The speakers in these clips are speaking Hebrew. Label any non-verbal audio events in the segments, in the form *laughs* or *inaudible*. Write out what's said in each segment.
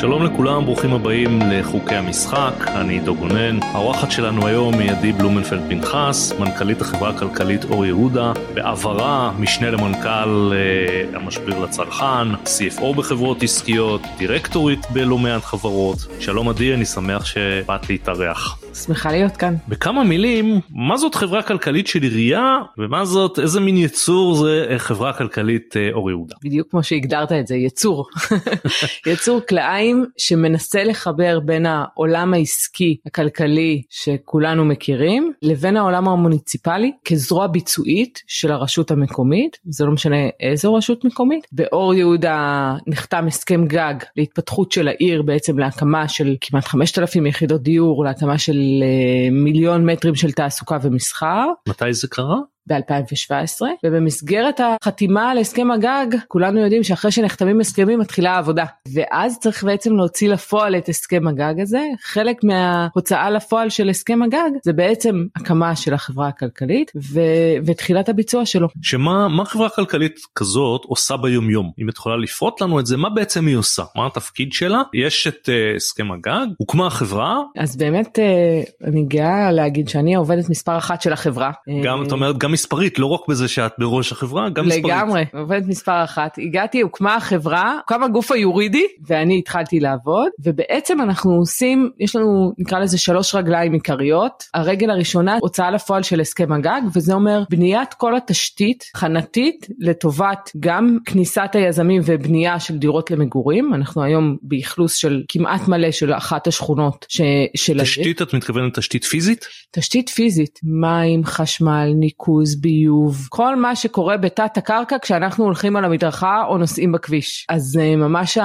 שלום לכולם, ברוכים הבאים לחוקי המשחק, אני עידו גונן. האורחת שלנו היום היא עדי בלומנפלד פנחס, מנכ"לית החברה הכלכלית אור יהודה, בעברה משנה למנכ"ל אה, המשביר לצרכן, CFO בחברות עסקיות, דירקטורית בלא מעט חברות. שלום עדי, אני שמח שבאת להתארח. שמחה להיות כאן. בכמה מילים, מה זאת חברה כלכלית של עירייה, ומה זאת, איזה מין יצור זה אה, חברה כלכלית אה, אור יהודה? בדיוק כמו שהגדרת את זה, יצור. *laughs* יצור כלאיים שמנסה לחבר בין העולם העסקי הכלכלי שכולנו מכירים לבין העולם המוניציפלי כזרוע ביצועית של הרשות המקומית, זה לא משנה איזו רשות מקומית. באור יהודה נחתם הסכם גג להתפתחות של העיר בעצם להקמה של כמעט 5,000 יחידות דיור, להקמה של מיליון מטרים של תעסוקה ומסחר. מתי זה קרה? ב-2017 ובמסגרת החתימה על הסכם הגג כולנו יודעים שאחרי שנחתמים הסכמים מתחילה העבודה. ואז צריך בעצם להוציא לפועל את הסכם הגג הזה. חלק מההוצאה לפועל של הסכם הגג זה בעצם הקמה של החברה הכלכלית ו- ותחילת הביצוע שלו. שמה מה חברה כלכלית כזאת עושה ביומיום? אם את יכולה לפרוט לנו את זה מה בעצם היא עושה? מה התפקיד שלה? יש את uh, הסכם הגג? הוקמה החברה? אז באמת uh, אני גאה להגיד שאני עובדת מספר אחת של החברה. גם את אומרת גם מספרית לא רק בזה שאת בראש החברה גם מספרית. לגמרי עובדת מספר אחת הגעתי הוקמה החברה הוקם הגוף היורידי ואני התחלתי לעבוד ובעצם אנחנו עושים יש לנו נקרא לזה שלוש רגליים עיקריות הרגל הראשונה הוצאה לפועל של הסכם הגג וזה אומר בניית כל התשתית חנתית לטובת גם כניסת היזמים ובנייה של דירות למגורים אנחנו היום באכלוס של כמעט מלא של אחת השכונות ש... של תשתית את מתכוונת תשתית פיזית? תשתית פיזית מים חשמל ניקוז ניקוז, ביוב, כל מה שקורה בתת הקרקע כשאנחנו הולכים על המדרכה או נוסעים בכביש. אז אה, ממש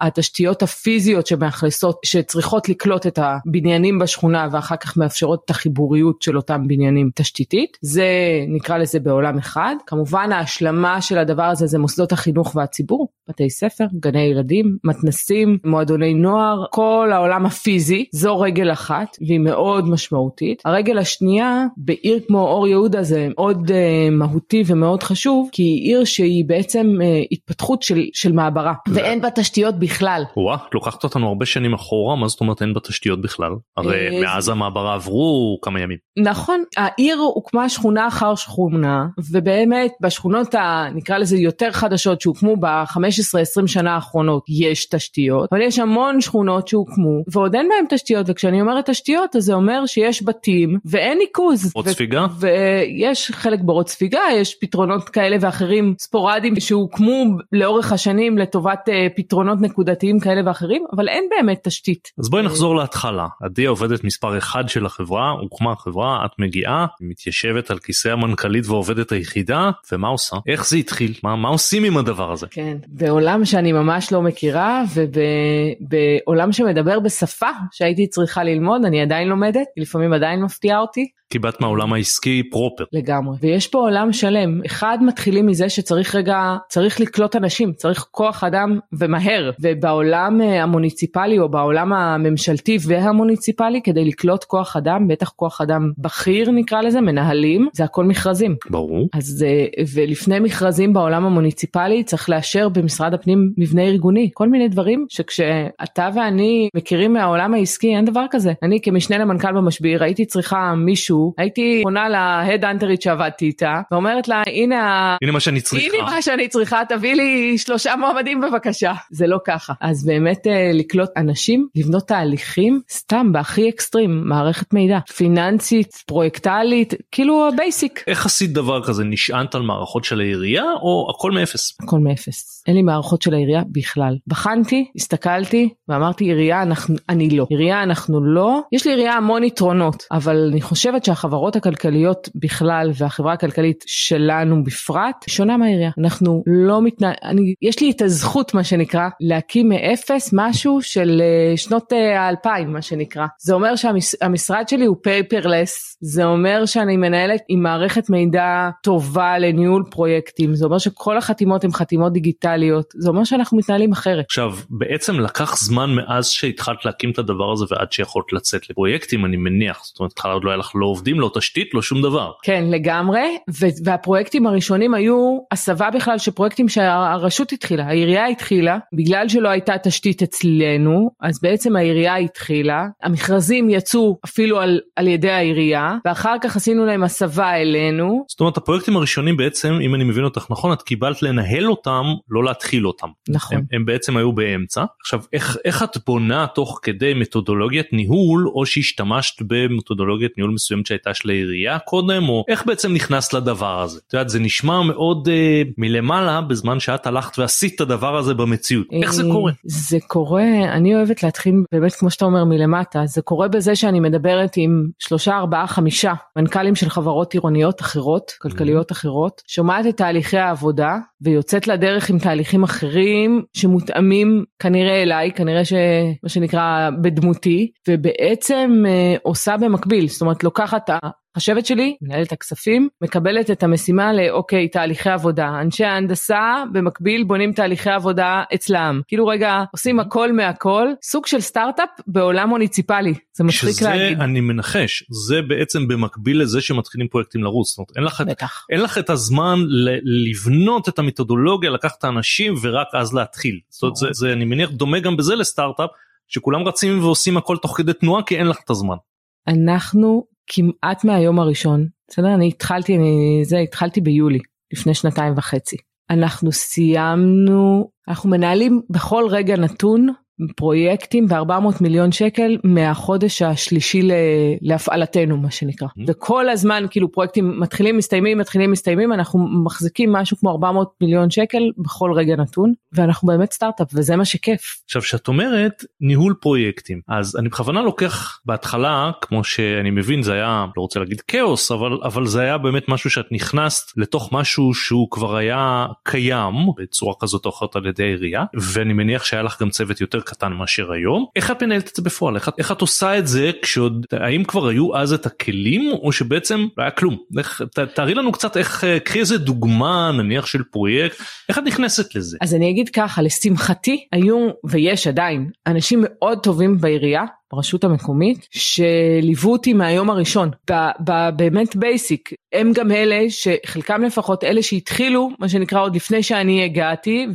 התשתיות הפיזיות שמאכלסות, שצריכות לקלוט את הבניינים בשכונה ואחר כך מאפשרות את החיבוריות של אותם בניינים תשתיתית, זה נקרא לזה בעולם אחד. כמובן ההשלמה של הדבר הזה זה מוסדות החינוך והציבור, בתי ספר, גני ילדים, מתנסים, מועדוני נוער, כל העולם הפיזי, זו רגל אחת והיא מאוד משמעותית. הרגל השנייה בעיר כמו אור יהודה זה מאוד uh, מהותי ומאוד חשוב כי היא עיר שהיא בעצם uh, התפתחות של, של מעברה ואין בה תשתיות בכלל. וואה, לוקחת אותנו הרבה שנים אחורה מה זאת אומרת אין בה תשתיות בכלל? הרי uh, מאז המעברה עברו כמה ימים. נכון, העיר הוקמה שכונה אחר שכונה ובאמת בשכונות הנקרא לזה יותר חדשות שהוקמו ב-15-20 שנה האחרונות יש תשתיות אבל יש המון שכונות שהוקמו ועוד אין בהם תשתיות וכשאני אומרת תשתיות אז זה אומר שיש בתים ואין ניקוז. עוד ספיגה? ויש יש חלק בורות ספיגה, יש פתרונות כאלה ואחרים ספורדיים שהוקמו לאורך השנים לטובת uh, פתרונות נקודתיים כאלה ואחרים, אבל אין באמת תשתית. אז בואי נחזור להתחלה. עדי עובדת מספר אחד של החברה, הוקמה החברה, את מגיעה, מתיישבת על כיסא המנכ"לית ועובדת היחידה, ומה עושה? איך זה התחיל? מה, מה עושים עם הדבר הזה? כן, בעולם שאני ממש לא מכירה, ובעולם שמדבר בשפה שהייתי צריכה ללמוד, אני עדיין לומדת, לפעמים עדיין מפתיעה אותי. כי באת מהעולם העסקי פרופר. לגמרי. ויש פה עולם שלם. אחד מתחילים מזה שצריך רגע, צריך לקלוט אנשים, צריך כוח אדם ומהר. ובעולם אה, המוניציפלי או בעולם הממשלתי והמוניציפלי כדי לקלוט כוח אדם, בטח כוח אדם בכיר נקרא לזה, מנהלים, זה הכל מכרזים. ברור. אז אה, ולפני מכרזים בעולם המוניציפלי צריך לאשר במשרד הפנים מבנה ארגוני. כל מיני דברים שכשאתה ואני מכירים מהעולם העסקי אין דבר כזה. אני כמשנה למנכ"ל במשביר הייתי צריכה מישהו הייתי פונה להד-אנטרית שעבדתי איתה ואומרת לה הנה הנה מה שאני צריכה. הנה מה שאני צריכה תביא לי שלושה מועמדים בבקשה. זה לא ככה. אז באמת אה, לקלוט אנשים לבנות תהליכים סתם בהכי אקסטרים מערכת מידע. פיננסית פרויקטלית כאילו ה basic. איך עשית דבר כזה? נשענת על מערכות של העירייה או הכל מאפס? הכל מאפס. אין לי מערכות של העירייה בכלל. בחנתי הסתכלתי ואמרתי עירייה אנחנו אני לא. עירייה אנחנו לא. יש לי עירייה המון יתרונות אבל אני חושבת שהחברות הכלכליות בכלל והחברה הכלכלית שלנו בפרט שונה מהעירייה. אנחנו לא מתנהל, אני, יש לי את הזכות מה שנקרא להקים מאפס משהו של אה, שנות אה, האלפיים אה, מה שנקרא. זה אומר שהמשרד שלי הוא paperless, זה אומר שאני מנהלת עם מערכת מידע טובה לניהול פרויקטים, זה אומר שכל החתימות הן חתימות דיגיטליות, זה אומר שאנחנו מתנהלים אחרת. עכשיו בעצם לקח זמן מאז שהתחלת להקים את הדבר הזה ועד שיכולת לצאת לפרויקטים אני מניח, זאת אומרת עוד לא היה לך לא עובדים לא תשתית לא שום דבר. כן לגמרי, והפרויקטים הראשונים היו הסבה בכלל של פרויקטים שהרשות התחילה, העירייה התחילה, בגלל שלא הייתה תשתית אצלנו, אז בעצם העירייה התחילה, המכרזים יצאו אפילו על, על ידי העירייה, ואחר כך עשינו להם הסבה אלינו. זאת אומרת הפרויקטים הראשונים בעצם, אם אני מבין אותך נכון, את קיבלת לנהל אותם, לא להתחיל אותם. נכון. הם, הם בעצם היו באמצע. עכשיו, איך, איך את בונה תוך כדי מתודולוגיית ניהול, או שהשתמשת במתודולוגיית ניהול מסוימת שהייתה של העירייה קודם, או איך בעצם נכנסת לדבר הזה? את יודעת, זה נשמע מאוד אה, מלמעלה בזמן שאת הלכת ועשית את הדבר הזה במציאות. איך זה קורה? זה קורה, אני אוהבת להתחיל באמת כמו שאתה אומר מלמטה, זה קורה בזה שאני מדברת עם שלושה, ארבעה, חמישה מנכ"לים של חברות עירוניות אחרות, כלכליות mm-hmm. אחרות, שומעת את תהליכי העבודה ויוצאת לדרך עם תהליכים אחרים שמותאמים כנראה אליי, כנראה שמה שנקרא בדמותי, ובעצם אה, עושה במקביל, זאת אומרת לוקחת החשבת שלי, מנהלת הכספים, מקבלת את המשימה לאוקיי, תהליכי עבודה. אנשי ההנדסה במקביל בונים תהליכי עבודה אצלם. כאילו רגע, עושים הכל מהכל, סוג של סטארט-אפ בעולם מוניציפלי. זה מצחיק שזה, להגיד. אני מנחש, זה בעצם במקביל לזה שמתחילים פרויקטים לרוץ. זאת אומרת, אין לך, בטח. אין לך את הזמן ל- לבנות את המתודולוגיה, לקחת את האנשים ורק אז להתחיל. זאת אומרת, זה, זה אני מניח דומה גם בזה לסטארט-אפ, שכולם רצים ועושים הכל תוך כדי תנועה כי אין לך את הזמן. אנחנו כמעט מהיום הראשון, בסדר? אני התחלתי, אני, זה, התחלתי ביולי, לפני שנתיים וחצי. אנחנו סיימנו, אנחנו מנהלים בכל רגע נתון פרויקטים ב-400 מיליון שקל מהחודש השלישי להפעלתנו מה שנקרא mm-hmm. וכל הזמן כאילו פרויקטים מתחילים מסתיימים מתחילים מסתיימים אנחנו מחזיקים משהו כמו 400 מיליון שקל בכל רגע נתון ואנחנו באמת סטארט-אפ וזה מה שכיף. עכשיו שאת אומרת ניהול פרויקטים אז אני בכוונה לוקח בהתחלה כמו שאני מבין זה היה לא רוצה להגיד כאוס אבל אבל זה היה באמת משהו שאת נכנסת לתוך משהו שהוא כבר היה קיים בצורה כזאת או אחרת על ידי העירייה ואני מניח שהיה לך גם צוות יותר קטן מאשר היום? איך את מנהלת את זה בפועל? איך, איך את עושה את זה כשעוד האם כבר היו אז את הכלים או שבעצם לא היה כלום? איך, ת, תארי לנו קצת איך קחי איזה דוגמה נניח של פרויקט. איך את נכנסת לזה. אז אני אגיד ככה לשמחתי היו ויש עדיין אנשים מאוד טובים בעירייה ברשות המקומית שליוו אותי מהיום הראשון. באמת basic הם גם אלה שחלקם לפחות אלה שהתחילו מה שנקרא עוד לפני שאני הגעתי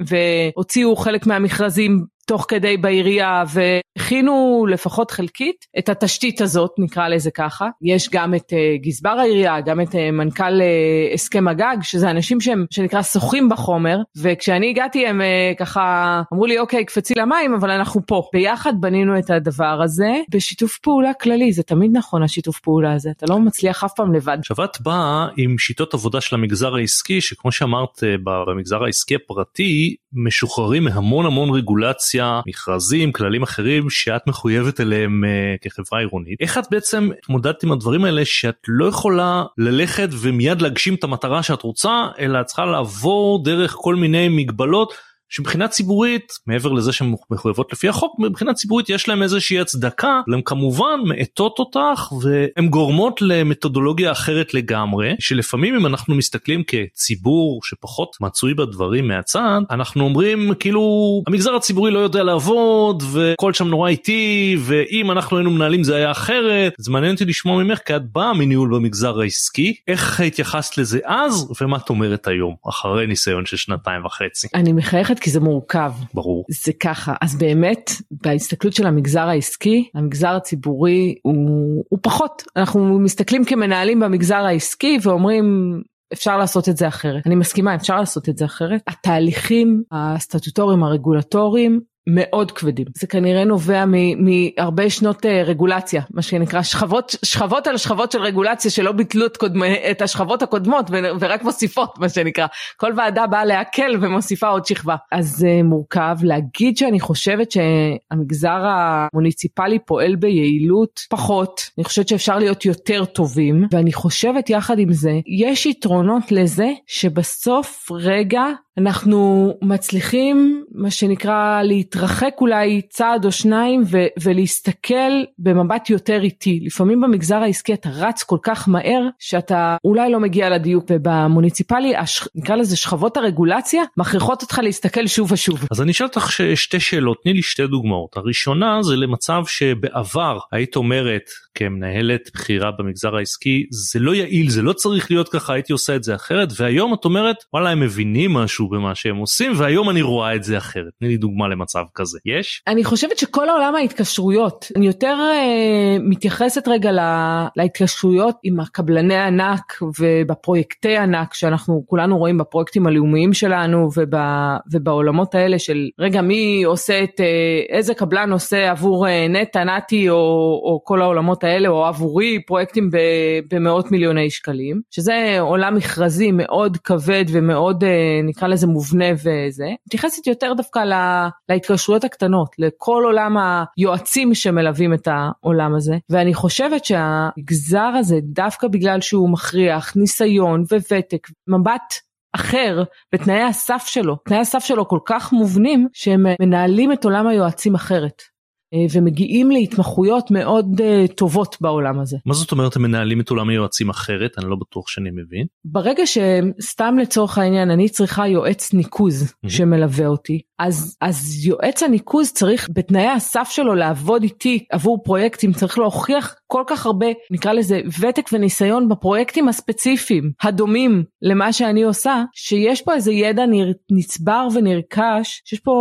והוציאו חלק מהמכרזים תוך כדי בעירייה והכינו לפחות חלקית את התשתית הזאת נקרא לזה ככה. יש גם את אה, גזבר העירייה גם את אה, מנכ"ל אה, הסכם הגג שזה אנשים שהם שנקרא שוחים בחומר. וכשאני הגעתי הם אה, ככה אמרו לי אוקיי קפצי למים אבל אנחנו פה. ביחד בנינו את הדבר הזה בשיתוף פעולה כללי. זה תמיד נכון השיתוף פעולה הזה. אתה לא מצליח אף פעם לבד. עכשיו את באה עם שיטות עבודה של המגזר העסקי שכמו שאמרת במגזר העסקי הפרטי משוחררים מהמון המון רגולציה מכרזים כללים אחרים שאת מחויבת אליהם uh, כחברה עירונית איך את בעצם התמודדת עם הדברים האלה שאת לא יכולה ללכת ומיד להגשים את המטרה שאת רוצה אלא את צריכה לעבור דרך כל מיני מגבלות. שמבחינה ציבורית מעבר לזה שהן מחויבות לפי החוק מבחינה ציבורית יש להם איזושהי הצדקה הן כמובן מאטות אותך והן גורמות למתודולוגיה אחרת לגמרי שלפעמים אם אנחנו מסתכלים כציבור שפחות מצוי בדברים מהצד אנחנו אומרים כאילו המגזר הציבורי לא יודע לעבוד וכל שם נורא איטי ואם אנחנו היינו מנהלים זה היה אחרת זה מעניין אותי לשמוע ממך כי את באה מניהול במגזר העסקי איך התייחסת לזה אז ומה את אומרת היום אחרי ניסיון של שנתיים וחצי. אני מחייכת כי זה מורכב. ברור. זה ככה, אז באמת בהסתכלות של המגזר העסקי, המגזר הציבורי הוא, הוא פחות. אנחנו מסתכלים כמנהלים במגזר העסקי ואומרים אפשר לעשות את זה אחרת. אני מסכימה, אפשר לעשות את זה אחרת. התהליכים הסטטוטוריים הרגולטוריים מאוד כבדים. זה כנראה נובע מהרבה שנות אה, רגולציה מה שנקרא שכבות שכבות על שכבות של רגולציה שלא ביטלו את, קודמ, את השכבות הקודמות ורק מוסיפות מה שנקרא. כל ועדה באה להקל ומוסיפה עוד שכבה. אז זה מורכב להגיד שאני חושבת שהמגזר המוניציפלי פועל ביעילות פחות. אני חושבת שאפשר להיות יותר טובים ואני חושבת יחד עם זה יש יתרונות לזה שבסוף רגע אנחנו מצליחים מה שנקרא להתרחק אולי צעד או שניים ו- ולהסתכל במבט יותר איטי. לפעמים במגזר העסקי אתה רץ כל כך מהר שאתה אולי לא מגיע לדיוק ובמוניציפלי הש... נקרא לזה שכבות הרגולציה מכריחות אותך להסתכל שוב ושוב. אז אני אשאל אותך שתי שאלות. תני לי שתי דוגמאות. הראשונה זה למצב שבעבר היית אומרת כמנהלת בכירה במגזר העסקי זה לא יעיל זה לא צריך להיות ככה הייתי עושה את זה אחרת והיום את אומרת וואלה הם מבינים משהו במה שהם עושים והיום אני רואה את זה אחרת. תני לי דוגמה למצב כזה. יש? אני חושבת שכל העולם ההתקשרויות אני יותר אה, מתייחסת רגע לה, להתקשרויות עם הקבלני ענק ובפרויקטי ענק שאנחנו כולנו רואים בפרויקטים הלאומיים שלנו וב, ובעולמות האלה של רגע מי עושה את אה, איזה קבלן עושה עבור אה, נטע נתי או, או כל העולמות האלה או עבורי פרויקטים במאות מיליוני שקלים שזה עולם מכרזי מאוד כבד ומאוד אה, נקרא לזה מובנה וזה מתייחסת יותר דווקא לה, להתקשרויות הקטנות לכל עולם היועצים שמלווים את העולם הזה ואני חושבת שהמגזר הזה דווקא בגלל שהוא מכריח ניסיון וותק מבט אחר בתנאי הסף שלו, תנאי הסף שלו כל כך מובנים שהם מנהלים את עולם היועצים אחרת. אה, ומגיעים להתמחויות מאוד uh, טובות בעולם הזה. מה זאת אומרת הם מנהלים את עולם היועצים אחרת? אני לא בטוח שאני מבין. ברגע שסתם לצורך העניין אני צריכה יועץ ניקוז mm-hmm. שמלווה אותי, אז, אז יועץ הניקוז צריך בתנאי הסף שלו לעבוד איתי עבור פרויקטים, צריך להוכיח כל כך הרבה, נקרא לזה ותק וניסיון בפרויקטים הספציפיים הדומים למה שאני עושה, שיש פה איזה ידע נצבר ונרכש, שיש פה,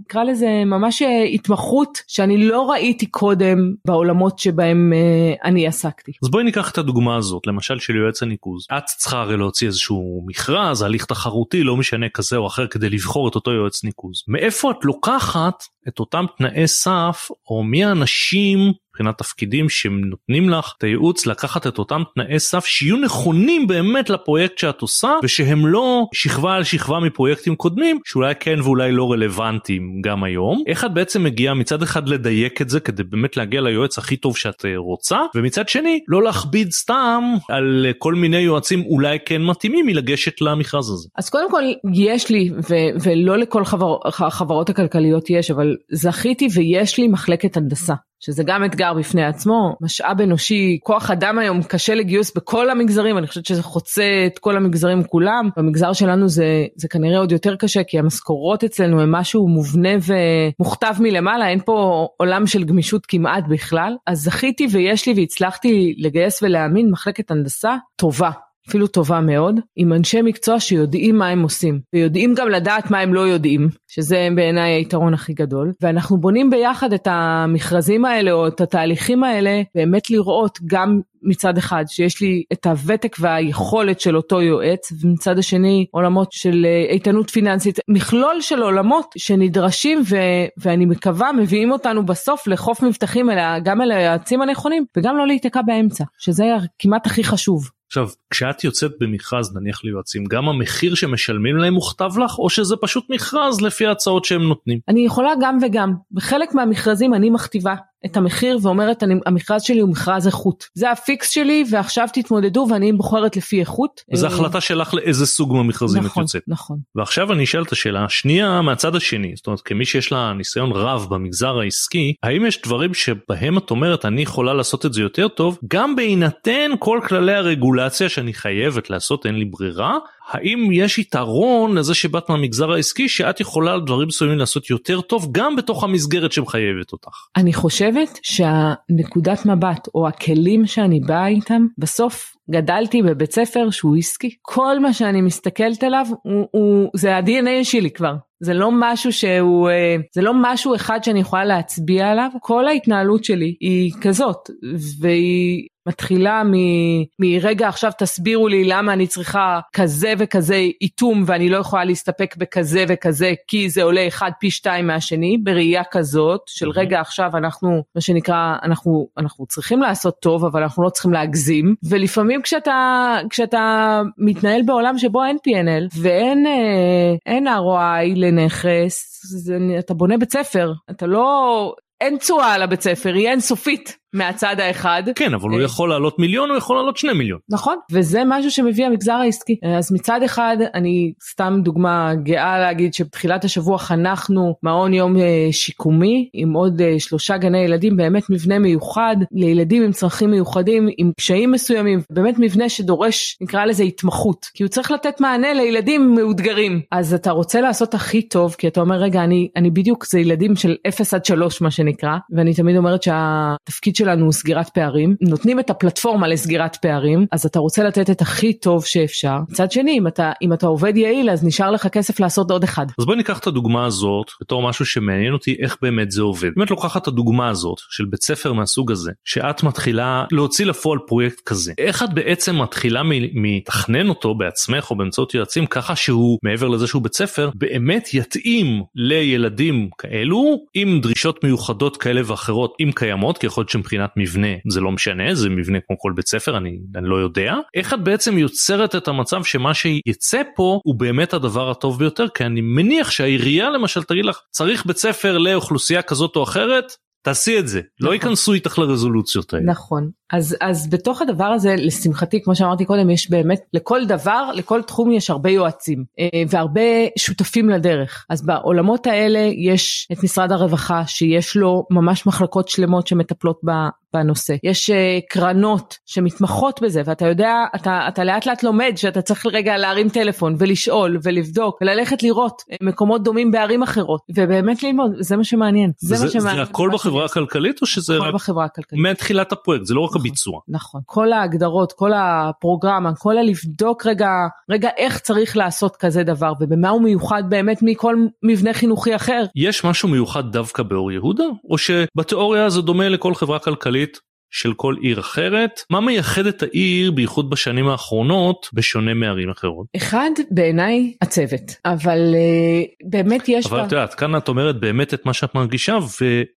נקרא לזה ממש אה, התמחות שאני לא ראיתי קודם בעולמות שבהם אה, אני עסקתי. אז בואי ניקח את הדוגמה הזאת, למשל של יועץ הניקוז. את צריכה הרי להוציא איזשהו מכרז, הליך תחרותי, לא משנה כזה או אחר, כדי לבחור את אותו יועץ ניקוז. מאיפה את לוקחת את אותם תנאי סף או מי האנשים מבחינת תפקידים שנותנים לך את הייעוץ לקחת את אותם תנאי סף שיהיו נכונים באמת לפרויקט שאת עושה ושהם לא שכבה על שכבה מפרויקטים קודמים שאולי כן ואולי לא רלוונטיים גם היום איך את בעצם מגיעה מצד אחד לדייק את זה כדי באמת להגיע ליועץ הכי טוב שאת אה, רוצה ומצד שני לא להכביד סתם על אה, כל מיני יועצים אולי כן מתאימים מלגשת למכרז הזה. אז קודם כל יש לי ו- ולא לכל חבר- החברות הכלכליות יש אבל זכיתי ויש לי מחלקת הנדסה. שזה גם אתגר בפני עצמו, משאב אנושי, כוח אדם היום קשה לגיוס בכל המגזרים, אני חושבת שזה חוצה את כל המגזרים כולם, במגזר שלנו זה, זה כנראה עוד יותר קשה, כי המשכורות אצלנו הם משהו מובנה ומוכתב מלמעלה, אין פה עולם של גמישות כמעט בכלל, אז זכיתי ויש לי והצלחתי לגייס ולהאמין מחלקת הנדסה טובה. אפילו טובה מאוד, עם אנשי מקצוע שיודעים מה הם עושים, ויודעים גם לדעת מה הם לא יודעים, שזה בעיניי היתרון הכי גדול, ואנחנו בונים ביחד את המכרזים האלה או את התהליכים האלה, באמת לראות גם מצד אחד שיש לי את הוותק והיכולת של אותו יועץ ומצד השני עולמות של אה, איתנות פיננסית מכלול של עולמות שנדרשים ו- ואני מקווה מביאים אותנו בסוף לחוף מבטחים אלא גם אל היועצים הנכונים וגם לא להיתקע באמצע שזה כמעט הכי חשוב. עכשיו כשאת יוצאת במכרז נניח ליועצים גם המחיר שמשלמים להם מוכתב לך או שזה פשוט מכרז לפי ההצעות שהם נותנים? אני יכולה גם וגם בחלק מהמכרזים אני מכתיבה את המחיר ואומרת אני, המכרז שלי הוא מכרז איכות זה ה fix שלי ועכשיו תתמודדו ואני בוחרת לפי איכות. זו החלטה שלך לאיזה סוג מהמכרזים נכון, את יוצאת. נכון. ועכשיו אני אשאל את השאלה השנייה מהצד השני זאת אומרת כמי שיש לה ניסיון רב במגזר העסקי האם יש דברים שבהם את אומרת אני יכולה לעשות את זה יותר טוב גם בהינתן כל כללי הרגולציה שאני חייבת לעשות אין לי ברירה האם יש יתרון לזה שבאת מהמגזר העסקי שאת יכולה על דברים מסוימים לעשות יותר טוב גם בתוך המסגרת שמחייבת אותך. אני חושבת שהנקודת מבט או הכלים שאני באה איתם בסוף גדלתי בבית ספר שהוא עסקי. כל מה שאני מסתכלת עליו הוא, הוא זה ה-DNA שלי כבר זה לא משהו שהוא אה, זה לא משהו אחד שאני יכולה להצביע עליו. כל ההתנהלות שלי היא כזאת והיא מתחילה מרגע עכשיו תסבירו לי למה אני צריכה כזה וכזה איתום ואני לא יכולה להסתפק בכזה וכזה כי זה עולה אחד פי שתיים מהשני בראייה כזאת של רגע עכשיו אנחנו מה שנקרא אנחנו אנחנו צריכים לעשות טוב אבל אנחנו לא צריכים להגזים. ולפעמים כשאתה כשאתה מתנהל בעולם שבו אין P&L ואין אה, אין ROI לנכס זה, אתה בונה בית ספר אתה לא אין תשואה על הבית ספר היא אינסופית מהצד האחד. כן אבל הוא אה, יכול לעלות מיליון הוא יכול לעלות שני מיליון. נכון וזה משהו שמביא המגזר העסקי אז מצד אחד אני סתם דוגמה גאה להגיד שבתחילת השבוע חנכנו מעון יום אה, שיקומי עם עוד אה, שלושה גני ילדים באמת מבנה מיוחד לילדים עם צרכים מיוחדים עם קשיים מסוימים באמת מבנה שדורש נקרא לזה התמחות כי הוא צריך לתת מענה לילדים מאותגרים אז אתה רוצה לעשות הכי טוב כי אתה אומר רגע אני אני בדיוק זה ילדים של 0 עד 3 מה שנקרא ואני תמיד אומרת שהתפקיד שלנו הוא סגירת פערים, נותנים את הפלטפורמה לסגירת פערים, אז אתה רוצה לתת את הכי טוב שאפשר. מצד שני, אם אתה, אם אתה עובד יעיל, אז נשאר לך כסף לעשות עוד אחד. אז בואי ניקח את הדוגמה הזאת בתור משהו שמעניין אותי איך באמת זה עובד. את לוקחת את הדוגמה הזאת של בית ספר מהסוג הזה, שאת מתחילה להוציא לפועל פרויקט כזה, איך את בעצם מתחילה מתכנן אותו בעצמך או באמצעות יועצים ככה שהוא מעבר לזה שהוא בית ספר באמת יתאים לילדים כאלו עם דרישות מיוחדות כאלה ואחרות אם קיימות כי יכול להיות שמבחינת מבנה זה לא משנה זה מבנה כמו כל בית ספר אני, אני לא יודע. איך את בעצם יוצרת את המצב שמה שיצא פה הוא באמת הדבר הטוב ביותר? כי אני מניח שהעירייה למשל תגיד לך צריך בית ספר לאוכלוסייה כזאת או אחרת תעשי את זה לא נכון. לא ייכנסו איתך לרזולוציות האלה. נכון אז אז בתוך הדבר הזה לשמחתי כמו שאמרתי קודם יש באמת לכל דבר לכל תחום יש הרבה יועצים אה, והרבה שותפים לדרך אז בעולמות האלה יש את משרד הרווחה שיש לו ממש מחלקות שלמות שמטפלות בנושא. יש uh, קרנות שמתמחות בזה ואתה יודע, אתה, אתה לאט לאט לומד שאתה צריך רגע להרים טלפון ולשאול ולבדוק וללכת לראות uh, מקומות דומים בערים אחרות ובאמת ללמוד, זה מה שמעניין. זה, זה מה שמעניין. זה הכל בחברה הכלכלית או שזה רק בחברה הכלכלית. מתחילת הפרויקט, זה לא רק נכון, הביצוע. נכון, כל ההגדרות, כל הפרוגרמה, כל הלבדוק רגע, רגע איך צריך לעשות כזה דבר ובמה הוא מיוחד באמת מכל מבנה חינוכי אחר. יש משהו מיוחד דווקא באור יהודה או שבתיאוריה זה דומה לכל חברה כלכלית? של כל עיר אחרת מה מייחד את העיר בייחוד בשנים האחרונות בשונה מערים אחרות. אחד בעיניי הצוות אבל uh, באמת יש אבל את יודעת כאן את אומרת באמת את מה שאת מרגישה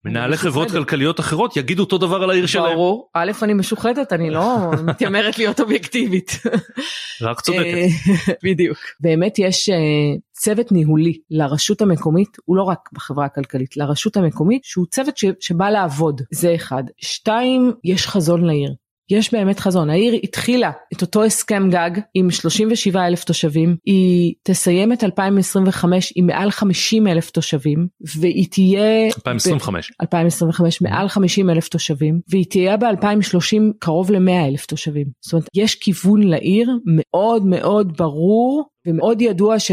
ומנהלי חברות כלכליות אחרות יגידו אותו דבר על העיר שלהם. ברור א' אני משוחדת אני לא *laughs* מתיימרת להיות אובייקטיבית. רק צודקת. אה, *laughs* בדיוק באמת יש אה, צוות ניהולי לרשות המקומית, הוא לא רק בחברה הכלכלית, לרשות המקומית, שהוא צוות ש, שבא לעבוד, זה אחד. שתיים, יש חזון לעיר. יש באמת חזון. העיר התחילה את אותו הסכם גג עם 37 אלף תושבים, היא תסיים את 2025 עם מעל 50 אלף תושבים, והיא תהיה... 2025. ב- 2025 מעל 50 אלף תושבים, והיא תהיה ב-2030 קרוב ל-100 אלף תושבים. זאת אומרת, יש כיוון לעיר מאוד מאוד ברור ומאוד ידוע ש...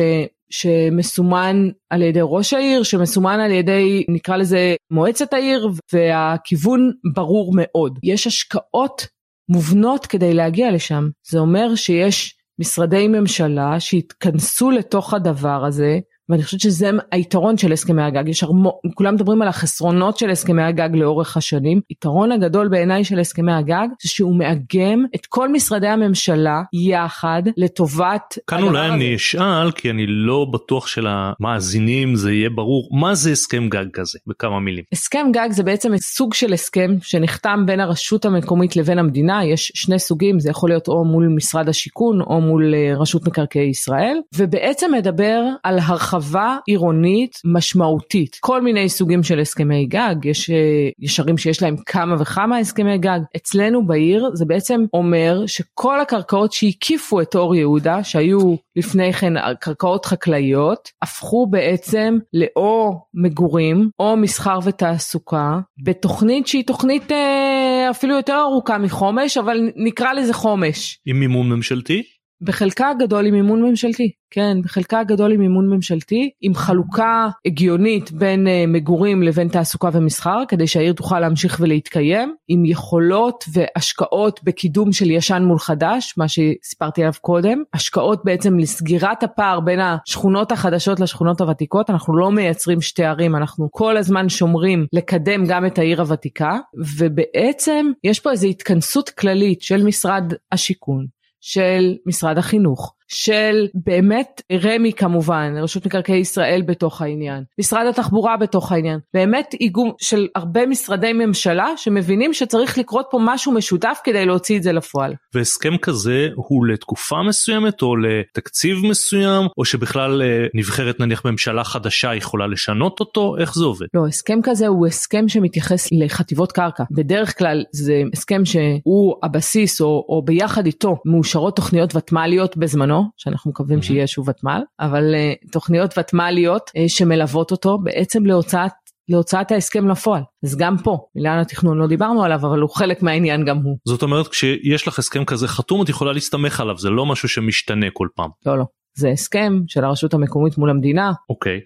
שמסומן על ידי ראש העיר, שמסומן על ידי נקרא לזה מועצת העיר והכיוון ברור מאוד. יש השקעות מובנות כדי להגיע לשם. זה אומר שיש משרדי ממשלה שהתכנסו לתוך הדבר הזה ואני חושבת שזה היתרון של הסכמי הגג, יש הרבה, כולם מדברים על החסרונות של הסכמי הגג לאורך השנים, יתרון הגדול בעיניי של הסכמי הגג זה שהוא מאגם את כל משרדי הממשלה יחד לטובת כאן אולי אני אשאל כי אני לא בטוח שלמאזינים זה יהיה ברור מה זה הסכם גג כזה? בכמה מילים. הסכם גג זה בעצם סוג של הסכם שנחתם בין הרשות המקומית לבין המדינה, יש שני סוגים, זה יכול להיות או מול משרד השיכון או מול אה, רשות מקרקעי ישראל, ובעצם מדבר על הרחבה הרחבה עירונית משמעותית. כל מיני סוגים של הסכמי גג, יש, אה, יש ערים שיש להם כמה וכמה הסכמי גג. אצלנו בעיר זה בעצם אומר שכל הקרקעות שהקיפו את אור יהודה, שהיו לפני כן קרקעות חקלאיות, הפכו בעצם לאו מגורים או מסחר ותעסוקה, בתוכנית שהיא תוכנית אה, אפילו יותר ארוכה מחומש, אבל נקרא לזה חומש. עם מימון ממשלתי? בחלקה הגדול עם מימון ממשלתי, כן, בחלקה הגדול עם מימון ממשלתי, עם חלוקה הגיונית בין uh, מגורים לבין תעסוקה ומסחר, כדי שהעיר תוכל להמשיך ולהתקיים, עם יכולות והשקעות בקידום של ישן מול חדש, מה שסיפרתי עליו קודם, השקעות בעצם לסגירת הפער בין השכונות החדשות לשכונות הוותיקות, אנחנו לא מייצרים שתי ערים, אנחנו כל הזמן שומרים לקדם גם את העיר הוותיקה, ובעצם יש פה איזו התכנסות כללית של משרד השיכון. של משרד החינוך, של באמת רמ"י כמובן, רשות מקרקעי ישראל בתוך העניין, משרד התחבורה בתוך העניין, באמת איגום של הרבה משרדי ממשלה שמבינים שצריך לקרות פה משהו משותף כדי להוציא את זה לפועל. והסכם כזה הוא לתקופה מסוימת או לתקציב מסוים או שבכלל אה, נבחרת נניח ממשלה חדשה יכולה לשנות אותו איך זה עובד? לא הסכם כזה הוא הסכם שמתייחס לחטיבות קרקע בדרך כלל זה הסכם שהוא הבסיס או, או ביחד איתו מאושרות תוכניות ותמ"ליות בזמנו שאנחנו מקווים mm-hmm. שיהיה שוב ותמ"ל, אבל uh, תוכניות ותמ"ליות uh, שמלוות אותו בעצם להוצאת להוצאת ההסכם לפועל. אז גם פה, מילן התכנון לא דיברנו עליו, אבל הוא חלק מהעניין גם הוא. זאת אומרת, כשיש לך הסכם כזה חתום, את יכולה להסתמך עליו, זה לא משהו שמשתנה כל פעם. לא, לא. זה הסכם של הרשות המקומית מול המדינה. אוקיי,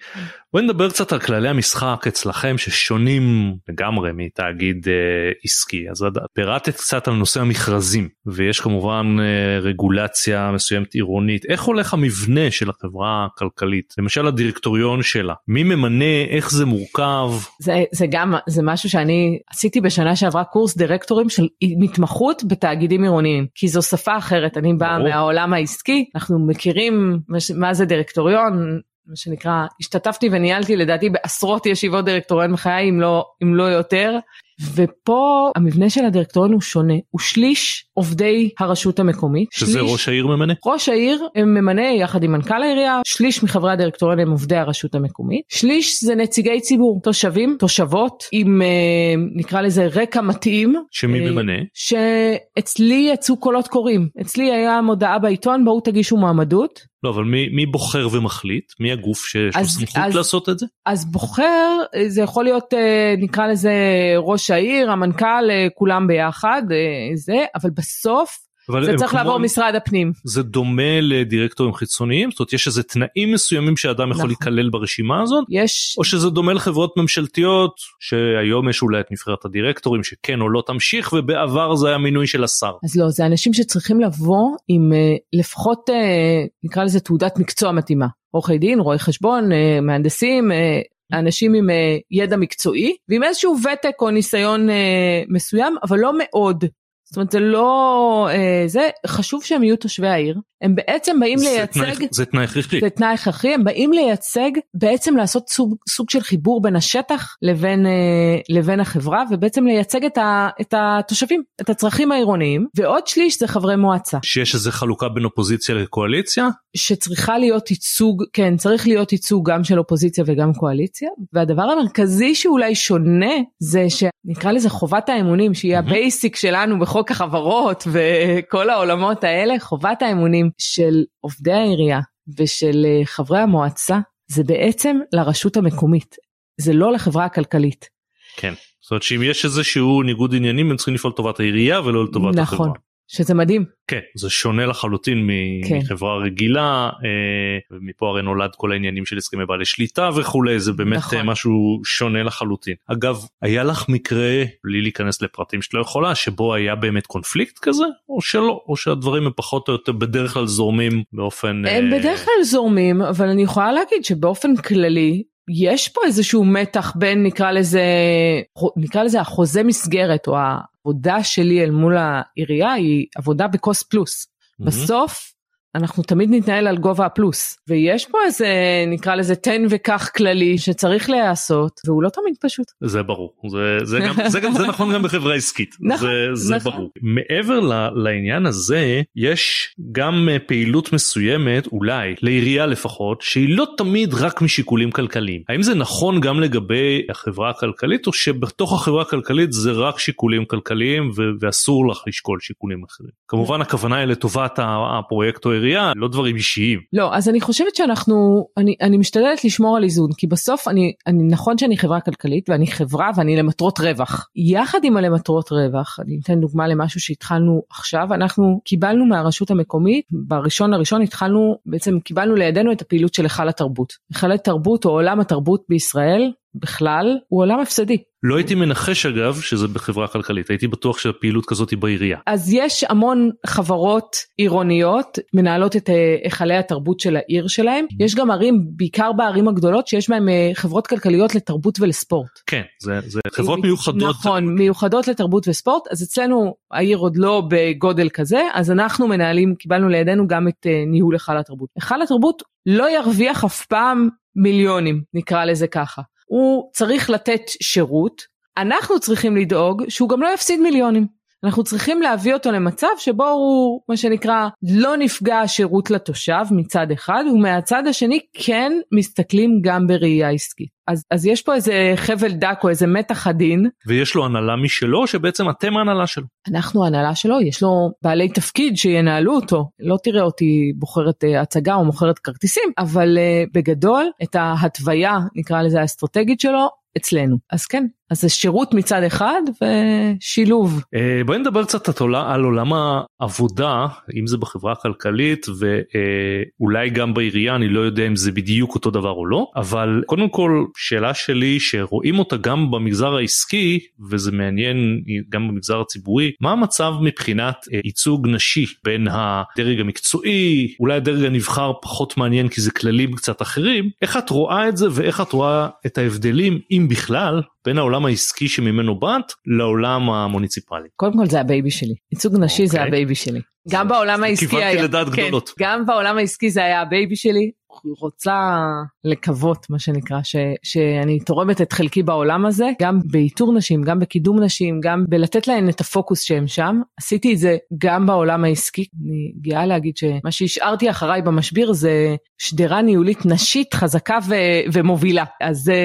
בואי נדבר קצת על כללי המשחק אצלכם ששונים לגמרי מתאגיד אה, עסקי. אז פירטת קצת על נושא המכרזים ויש כמובן אה, רגולציה מסוימת עירונית. איך הולך המבנה של החברה הכלכלית? למשל הדירקטוריון שלה. מי ממנה? איך זה מורכב. זה, זה גם זה משהו שאני עשיתי בשנה שעברה קורס דירקטורים של מתמחות בתאגידים עירוניים כי זו שפה אחרת. אני באה מהעולם העסקי. אנחנו מכירים מה זה דירקטוריון מה שנקרא השתתפתי וניהלתי לדעתי בעשרות ישיבות דירקטוריון בחיי אם לא אם לא יותר ופה המבנה של הדירקטוריון הוא שונה הוא שליש עובדי הרשות המקומית. שזה שליש, ראש העיר ממנה? ראש העיר ממנה יחד עם מנכ"ל העירייה שליש מחברי הדירקטוריון הם עובדי הרשות המקומית שליש זה נציגי ציבור תושבים תושבות עם אה, נקרא לזה רקע מתאים. שמי אה, ממנה? שאצלי יצאו קולות קוראים אצלי היה מודעה בעיתון בואו תגישו מועמדות. לא אבל מי, מי בוחר ומחליט? מי הגוף שיש לו סמכות אז, לעשות את זה? אז בוחר זה יכול להיות אה, נקרא לזה ראש העיר המנכ"ל אה, כולם ביחד אה, זה אבל בסוף אבל זה צריך כמו- לעבור משרד הפנים. זה דומה לדירקטורים חיצוניים? זאת אומרת יש איזה תנאים מסוימים שאדם יכול נכון. להיכלל ברשימה הזאת? יש או שזה דומה לחברות ממשלתיות שהיום יש אולי את נבחרת הדירקטורים שכן או לא תמשיך ובעבר זה היה מינוי של השר. אז לא זה אנשים שצריכים לבוא עם אה, לפחות נקרא לזה תעודת מקצוע מתאימה עורכי דין רואי חשבון מהנדסים. אנשים עם אה, ידע מקצועי ועם איזשהו ותק או ניסיון אה, מסוים אבל לא מאוד. זאת אומרת זה לא אה, זה חשוב שהם יהיו תושבי העיר הם בעצם באים זה לייצג תנאי- זה תנאי הכרחי. זה תנאי הכרחי הם באים לייצג בעצם לעשות סוג, סוג של חיבור בין השטח לבין אה, לבין החברה ובעצם לייצג את, ה, את התושבים את הצרכים העירוניים ועוד שליש זה חברי מועצה שיש איזה חלוקה בין אופוזיציה לקואליציה? שצריכה להיות ייצוג כן צריך להיות ייצוג גם של אופוזיציה וגם קואליציה והדבר המרכזי שאולי שונה זה שנקרא לזה חובת האמונים שהיא מהמם. ה basic שלנו בחוק החברות וכל העולמות האלה חובת האמונים של עובדי העירייה ושל אה, חברי המועצה זה בעצם לרשות המקומית זה לא לחברה הכלכלית. כן. זאת אומרת שאם יש איזשהו ניגוד עניינים הם צריכים לפעול לטובת העירייה ולא לטובת נכון. החברה. שזה מדהים כן זה שונה לחלוטין כן. מחברה רגילה אה, ומפה הרי נולד כל העניינים של הסכמי בעלי שליטה וכולי זה באמת נכון. אה, משהו שונה לחלוטין. אגב היה לך מקרה בלי להיכנס לפרטים שאת לא יכולה שבו היה באמת קונפליקט כזה או שלא או שהדברים הם פחות או יותר בדרך כלל זורמים באופן הם אה, בדרך כלל זורמים אבל אני יכולה להגיד שבאופן כללי יש פה איזשהו מתח בין נקרא לזה נקרא לזה החוזה מסגרת או העבודה שלי אל מול העירייה היא עבודה בקוסט פלוס מהמם. בסוף אנחנו תמיד נתנהל על גובה הפלוס ויש פה איזה נקרא לזה תן וקח כללי שצריך להיעשות והוא לא תמיד פשוט. זה ברור. זה זה גם זה גם זה נכון גם בחברה עסקית. נכון, זה זה נכון. ברור. מעבר ל, לעניין הזה יש גם אה, פעילות מסוימת אולי לעירייה לפחות שהיא לא תמיד רק משיקולים כלכליים. האם זה נכון גם לגבי החברה הכלכלית או שבתוך החברה הכלכלית זה רק שיקולים כלכליים ו- ואסור לך לשקול שיקולים אחרים? כמובן הכוונה היא לטובת הפרויקט או העירייה לא דברים אישיים. לא אז אני חושבת שאנחנו אני אני משתדלת לשמור על איזון כי בסוף אני אני נכון שאני חברה כלכלית ואני חברה ואני למטרות רווח. יחד עם הלמטרות רווח אני אתן דוגמה למשהו שהתחלנו עכשיו אנחנו קיבלנו מהרשות המקומית בראשון לראשון התחלנו בעצם קיבלנו לידינו את הפעילות של היכל התרבות. היכל התרבות או עולם התרבות בישראל בכלל הוא עולם הפסדי לא הייתי מנחש אגב שזה בחברה כלכלית הייתי בטוח שהפעילות כזאת היא בעירייה. אז יש המון חברות עירוניות מנהלות את אה, היכלי התרבות של העיר שלהם יש גם ערים בעיקר בערים הגדולות שיש בהם אה, חברות כלכליות לתרבות ולספורט. כן זה, זה חברות מיוחדות נכון מיוחדות לתרבות וספורט אז אצלנו העיר עוד לא בגודל כזה אז אנחנו מנהלים קיבלנו לידינו גם את אה, ניהול היכל התרבות. היכל התרבות לא ירוויח אף פעם מיליונים נקרא לזה ככה הוא צריך לתת שירות אנחנו צריכים לדאוג שהוא גם לא יפסיד מיליונים. אנחנו צריכים להביא אותו למצב שבו הוא מה שנקרא לא נפגע השירות לתושב מצד אחד ומהצד השני כן מסתכלים גם בראייה עסקית. אז, אז יש פה איזה חבל דק או איזה מתח עדין. ויש לו הנהלה משלו שבעצם אתם ההנהלה שלו. אנחנו ההנהלה שלו יש לו בעלי תפקיד שינהלו אותו לא תראה אותי בוחרת uh, הצגה או מוכרת כרטיסים אבל uh, בגדול את ההתוויה נקרא לזה האסטרטגית שלו אצלנו אז כן אז זה שירות מצד אחד ושילוב. אה, בואי נדבר קצת על עולם העבודה, אם זה בחברה הכלכלית ואולי גם בעירייה, אני לא יודע אם זה בדיוק אותו דבר או לא, אבל קודם כל שאלה שלי שרואים אותה גם במגזר העסקי, וזה מעניין גם במגזר הציבורי, מה המצב מבחינת אה, ייצוג נשי בין הדרג המקצועי, אולי הדרג הנבחר פחות מעניין כי זה כללים קצת אחרים, איך את רואה את זה ואיך את רואה את ההבדלים, אם בכלל, בין העולם העסקי שממנו באת לעולם המוניציפלי. קודם כל זה ה baby שלי, ייצוג נשי okay. זה אוקיי. ה baby שלי. גם בעולם העסקי היה, לדעת כן, גדולות. גם בעולם העסקי זה היה הבייבי שלי, רוצה לקוות מה שנקרא ש, שאני תורמת את חלקי בעולם הזה גם באיתור נשים גם בקידום נשים גם בלתת להן את הפוקוס שהם שם. עשיתי את זה גם בעולם העסקי. אני גאה להגיד שמה שהשארתי אחריי במשביר זה שדרה ניהולית נשית חזקה ו, ומובילה. אז זה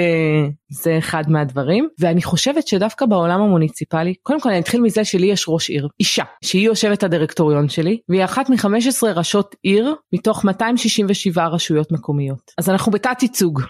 זה אחד מהדברים. ואני חושבת שדווקא בעולם המוניציפלי קודם כל אני אתחיל מזה שלי יש ראש עיר אישה שהיא יושבת הדירקטוריון שלי והיא אחת מ-15 ראשות עיר מתוך 267 רשויות מקומיות אז אנחנו בתת ייצוג.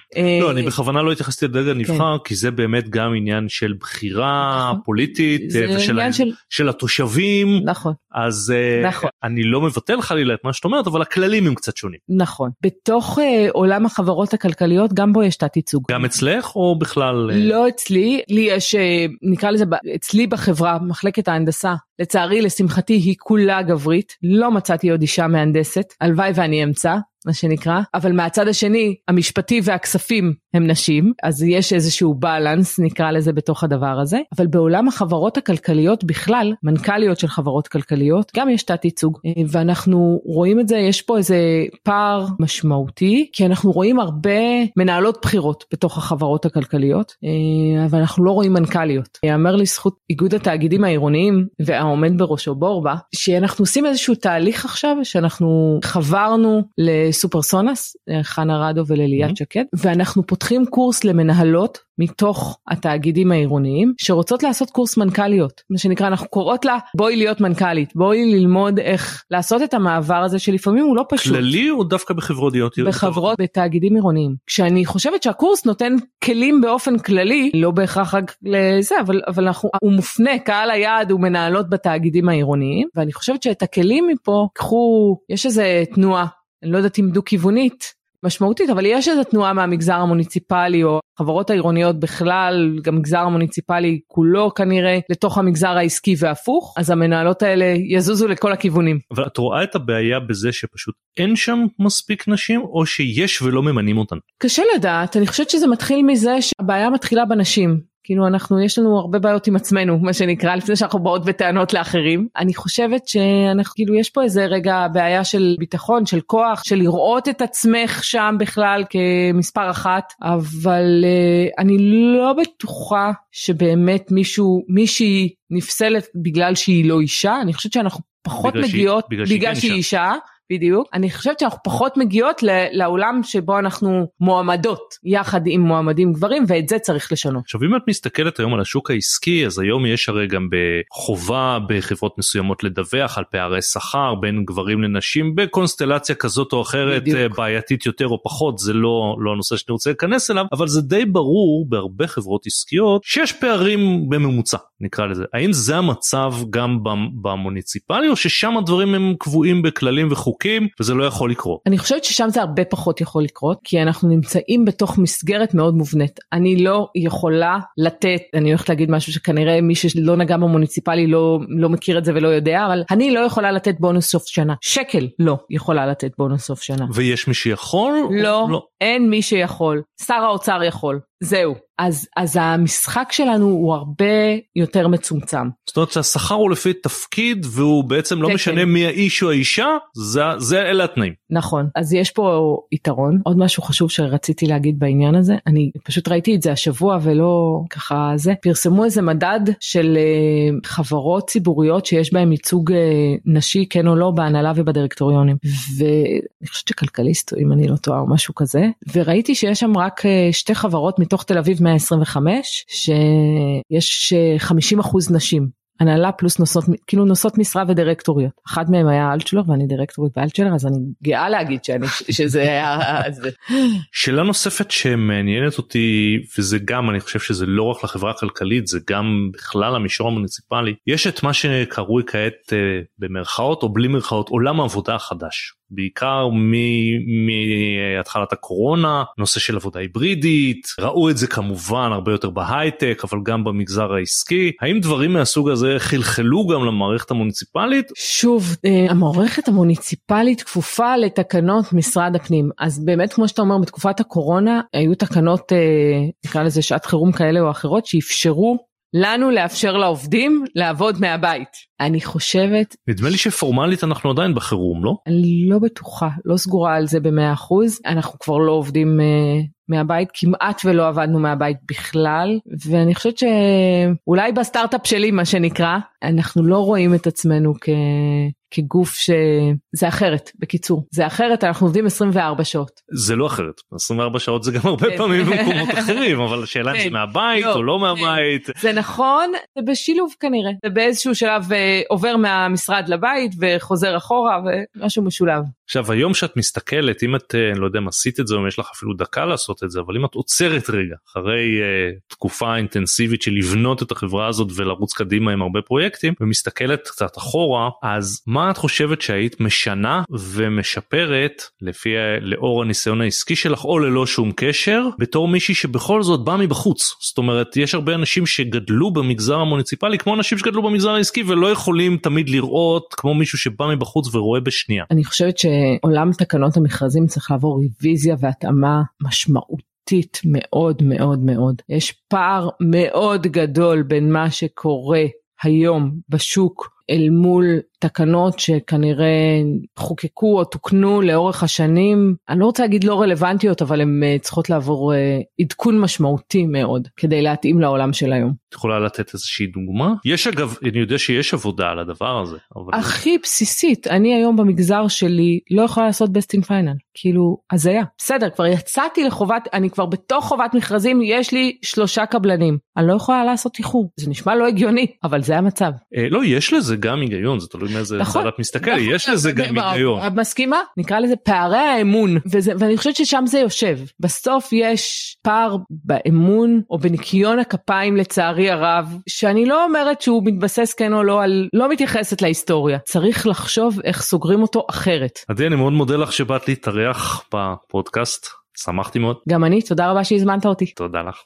לא אני בכוונה לא התייחסתי לדרג הנבחר כן. כי זה באמת גם עניין של בחירה נכון. פוליטית ושל של... של התושבים נכון אז אה, נכון. אני לא מבטל חלילה את מה שאת אומרת אבל הכללים הם קצת שונים. נכון בתוך עולם החברות הכלכליות גם בו יש תת ייצוג. גם אצלך או בכלל? אה? לא אצלי, לי יש, אה, נקרא לזה, אצלי בחברה, מחלקת ההנדסה, לצערי, לשמחתי, היא כולה גברית, לא מצאתי עוד אישה מהנדסת, הלוואי ואני אמצא, מה שנקרא, אבל מהצד השני, המשפטי והכספים הם נשים, אז יש איזשהו בלנס נקרא לזה בתוך הדבר הזה, אבל בעולם החברות הכלכליות בכלל, מנכ"ליות של חברות כלכליות, גם יש תת ייצוג, אה, ואנחנו רואים את זה, יש פה איזה פער משמעותי, כי אנחנו רואים הרבה מנהלות בחירות בתוך החברות הכלכליות, אה, אבל אנחנו לא רואים מנכ"ליות. יאמר לזכות איגוד התאגידים העירוניים והעומד בראשו בורבה, שאנחנו עושים איזשהו תהליך עכשיו, שאנחנו חברנו לסופרסונס, אה, חנה רדו ולליאת mm-hmm. שקד, ואנחנו פותחים קורס למנהלות מתוך התאגידים העירוניים שרוצות לעשות קורס מנכ"ליות. מה שנקרא אנחנו קוראות לה בואי להיות מנכ"לית בואי ללמוד איך לעשות את המעבר הזה שלפעמים הוא לא פשוט. כללי או דווקא בחברות בחברות בתאגידים עירוניים. כשאני חושבת שהקורס נותן כלים באופן כללי לא בהכרח רק לזה אבל אבל אנחנו הוא מופנה קהל היעד הוא מנהלות בתאגידים העירוניים ואני חושבת שאת הכלים מפה קחו יש איזה תנועה אני לא יודעת אם דו כיוונית משמעותית אבל יש איזה תנועה מהמגזר המוניציפלי או חברות העירוניות בכלל גם מגזר המוניציפלי כולו כנראה לתוך המגזר העסקי והפוך אז המנהלות האלה יזוזו לכל הכיוונים. אבל את רואה את הבעיה בזה שפשוט אין שם מספיק נשים או שיש ולא ממנים אותן? קשה לדעת אני חושבת שזה מתחיל מזה שהבעיה מתחילה בנשים כאילו אנחנו יש לנו הרבה בעיות עם עצמנו מה שנקרא לפני שאנחנו באות בטענות לאחרים. אני חושבת שאנחנו כאילו יש פה איזה רגע בעיה של ביטחון של כוח של לראות את עצמך שם בכלל כמספר אחת אבל uh, אני לא בטוחה שבאמת מישהו מישהי נפסלת בגלל שהיא לא אישה. אני חושבת שאנחנו פחות בגלל מגיעות שהיא, בגלל, בגלל שהיא אישה בדיוק. אני חושבת שאנחנו פחות מגיעות לעולם שבו אנחנו מועמדות יחד עם מועמדים גברים ואת זה צריך לשנות. עכשיו אם את מסתכלת היום על השוק העסקי אז היום יש הרי גם בחובה בחברות מסוימות לדווח על פערי שכר בין גברים לנשים בקונסטלציה כזאת או אחרת בדיוק. אה, בעייתית יותר או פחות זה לא לא הנושא שאני רוצה להיכנס אליו אבל זה די ברור בהרבה חברות עסקיות שיש פערים בממוצע נקרא לזה האם זה המצב גם במוניציפלי או ששם הדברים הם קבועים בכללים וחוקים. חוקים וזה לא יכול לקרות. אני חושבת ששם זה הרבה פחות יכול לקרות כי אנחנו נמצאים בתוך מסגרת מאוד מובנית. אני לא יכולה לתת, אני הולכת להגיד משהו שכנראה מי שלא נגע במוניציפלי לא, לא מכיר את זה ולא יודע, אבל אני לא יכולה לתת בונוס סוף שנה. שקל לא יכולה לתת בונוס סוף שנה. ויש מי שיכול? לא, לא. אין מי שיכול. שר האוצר יכול. זהו. אז, אז המשחק שלנו הוא הרבה יותר מצומצם. זאת אומרת שהשכר הוא לפי תפקיד והוא בעצם לא משנה מי האיש או האישה, זה, זה אלה התנאים. נכון, אז יש פה יתרון. עוד משהו חשוב שרציתי להגיד בעניין הזה, אני פשוט ראיתי את זה השבוע ולא ככה זה, פרסמו איזה מדד של uh, חברות ציבוריות שיש בהם ייצוג uh, נשי כן או לא בהנהלה ובדירקטוריונים. ואני חושבת שכלכליסט, אם אני לא טועה או משהו כזה, וראיתי שיש שם רק uh, שתי חברות מתוך תל אביב 125 שיש 50 אחוז נשים. הנהלה פלוס נושאות, כאילו נושאות משרה ודירקטוריות. אחת מהן היה אלטשולר ואני דירקטורית באלטשולר, אז אני גאה להגיד שאני, *laughs* שזה היה... שאלה נוספת שמעניינת אותי, וזה גם, אני חושב שזה לא רק לחברה הכלכלית, זה גם בכלל המישור המוניציפלי. יש את מה שקרוי כעת במרכאות או בלי מרכאות עולם העבודה החדש. בעיקר מהתחלת הקורונה, נושא של עבודה היברידית, ראו את זה כמובן הרבה יותר בהייטק, אבל גם במגזר העסקי. האם דברים מהסוג הזה חלחלו גם למערכת המוניציפלית? שוב, אה, המערכת המוניציפלית כפופה לתקנות משרד הפנים. אז באמת, כמו שאתה אומר, בתקופת הקורונה היו תקנות, אה, נקרא לזה שעת חירום כאלה או אחרות, שאפשרו לנו לאפשר לעובדים לעבוד מהבית. אני חושבת... נדמה לי שפורמלית אנחנו עדיין בחירום, לא? אני לא בטוחה, לא סגורה על זה במאה אחוז. אנחנו כבר לא עובדים uh, מהבית, כמעט ולא עבדנו מהבית בכלל, ואני חושבת שאולי בסטארט-אפ שלי, מה שנקרא, אנחנו לא רואים את עצמנו כ... כגוף שזה אחרת, בקיצור. זה אחרת, אנחנו עובדים 24 שעות. זה לא אחרת, 24 שעות זה גם הרבה כן. פעמים *laughs* במקומות אחרים, אבל השאלה אם זה כן. מהבית לא, או לא מהבית. זה נכון, זה בשילוב כנראה. זה באיזשהו שלב אה, עובר מהמשרד לבית וחוזר אחורה ומשהו משולב. עכשיו היום שאת מסתכלת, אם את, אה, אני לא יודע אם עשית את זה או יש לך אפילו דקה לעשות את זה, אבל אם את עוצרת רגע אחרי uh, תקופה אינטנסיבית של לבנות את החברה הזאת ולרוץ קדימה עם הרבה פרויקטים ומסתכלת קצת אחורה, אז מה את חושבת שהיית משנה ומשפרת לפי לאור הניסיון העסקי שלך או ללא שום קשר בתור מישהי שבכל זאת בא מבחוץ זאת אומרת יש הרבה אנשים שגדלו במגזר המוניציפלי כמו אנשים שגדלו במגזר העסקי ולא יכולים תמיד לראות כמו מישהו שבא מבחוץ ורואה בשנייה. אני חושבת שעולם תקנות המכרזים צריך לעבור רוויזיה והתאמה משמעותית מאוד מאוד מאוד. יש פער מאוד גדול בין מה שקורה היום בשוק אל מול תקנות שכנראה חוקקו או תוקנו לאורך השנים, אני לא רוצה להגיד לא רלוונטיות, אבל הן אה, צריכות לעבור אה, עדכון משמעותי מאוד כדי להתאים לעולם של היום. את יכולה לתת איזושהי דוגמה? יש אגב, אני יודע שיש עבודה על הדבר הזה. אבל... הכי בסיסית, אני היום במגזר שלי לא יכולה לעשות best in final, כאילו הזיה. בסדר, כבר יצאתי לחובת, אני כבר בתוך חובת מכרזים, יש לי שלושה קבלנים, אני לא יכולה לעשות איחור. זה נשמע לא הגיוני, אבל זה המצב. אה, לא, יש לזה גם היגיון, זה תלוי מאיזה נכון, את מסתכל, נכון, יש לזה גם היגיון. את מסכימה? נקרא לזה פערי האמון, וזה, ואני חושבת ששם זה יושב. בסוף יש פער באמון או בניקיון הכפיים לצערי הרב, שאני לא אומרת שהוא מתבסס כן או לא על, לא מתייחסת להיסטוריה. צריך לחשוב איך סוגרים אותו אחרת. עדי, אני מאוד מודה לך שבאת להתארח בפודקאסט, שמחתי מאוד. גם אני, תודה רבה שהזמנת אותי. תודה לך.